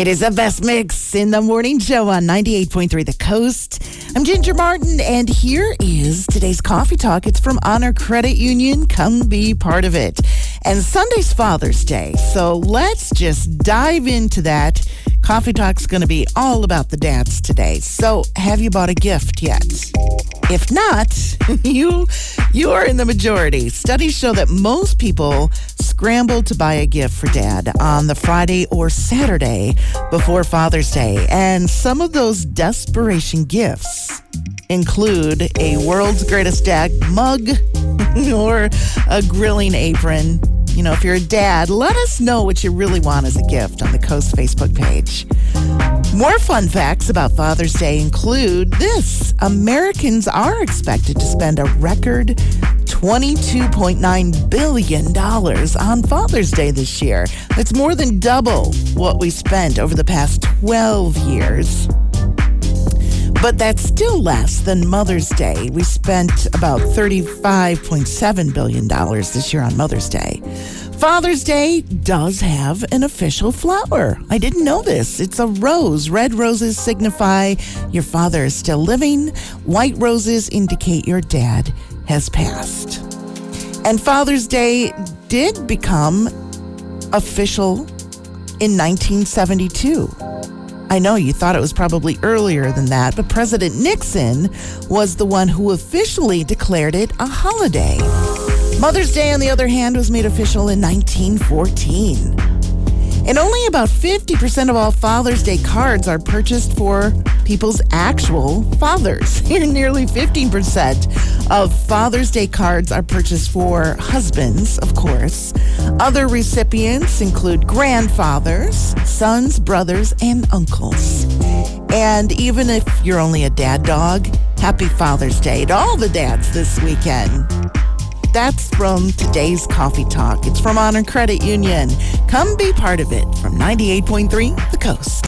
It is the best mix in the morning show on 98.3 The Coast. I'm Ginger Martin, and here is today's coffee talk. It's from Honor Credit Union. Come be part of it. And Sunday's Father's Day. So let's just dive into that. Coffee Talk's going to be all about the dads today. So, have you bought a gift yet? If not, you you are in the majority. Studies show that most people scramble to buy a gift for dad on the Friday or Saturday before Father's Day. And some of those desperation gifts include a world's greatest dad mug or a grilling apron. You know, if you're a dad, let us know what you really want as a gift on the Coast Facebook page. More fun facts about Father's Day include this Americans are expected to spend a record $22.9 billion on Father's Day this year. That's more than double what we spent over the past 12 years. But that's still less than Mother's Day. We spent about $35.7 billion this year on Mother's Day. Father's Day does have an official flower. I didn't know this. It's a rose. Red roses signify your father is still living, white roses indicate your dad has passed. And Father's Day did become official in 1972. I know you thought it was probably earlier than that, but President Nixon was the one who officially declared it a holiday. Mother's Day, on the other hand, was made official in 1914. And only about 50% of all Father's Day cards are purchased for people's actual fathers. Nearly 15% of Father's Day cards are purchased for husbands, of course. Other recipients include grandfathers, sons, brothers, and uncles. And even if you're only a dad dog, happy Father's Day to all the dads this weekend. That's from today's Coffee Talk. It's from Honor Credit Union. Come be part of it from 98.3 The Coast.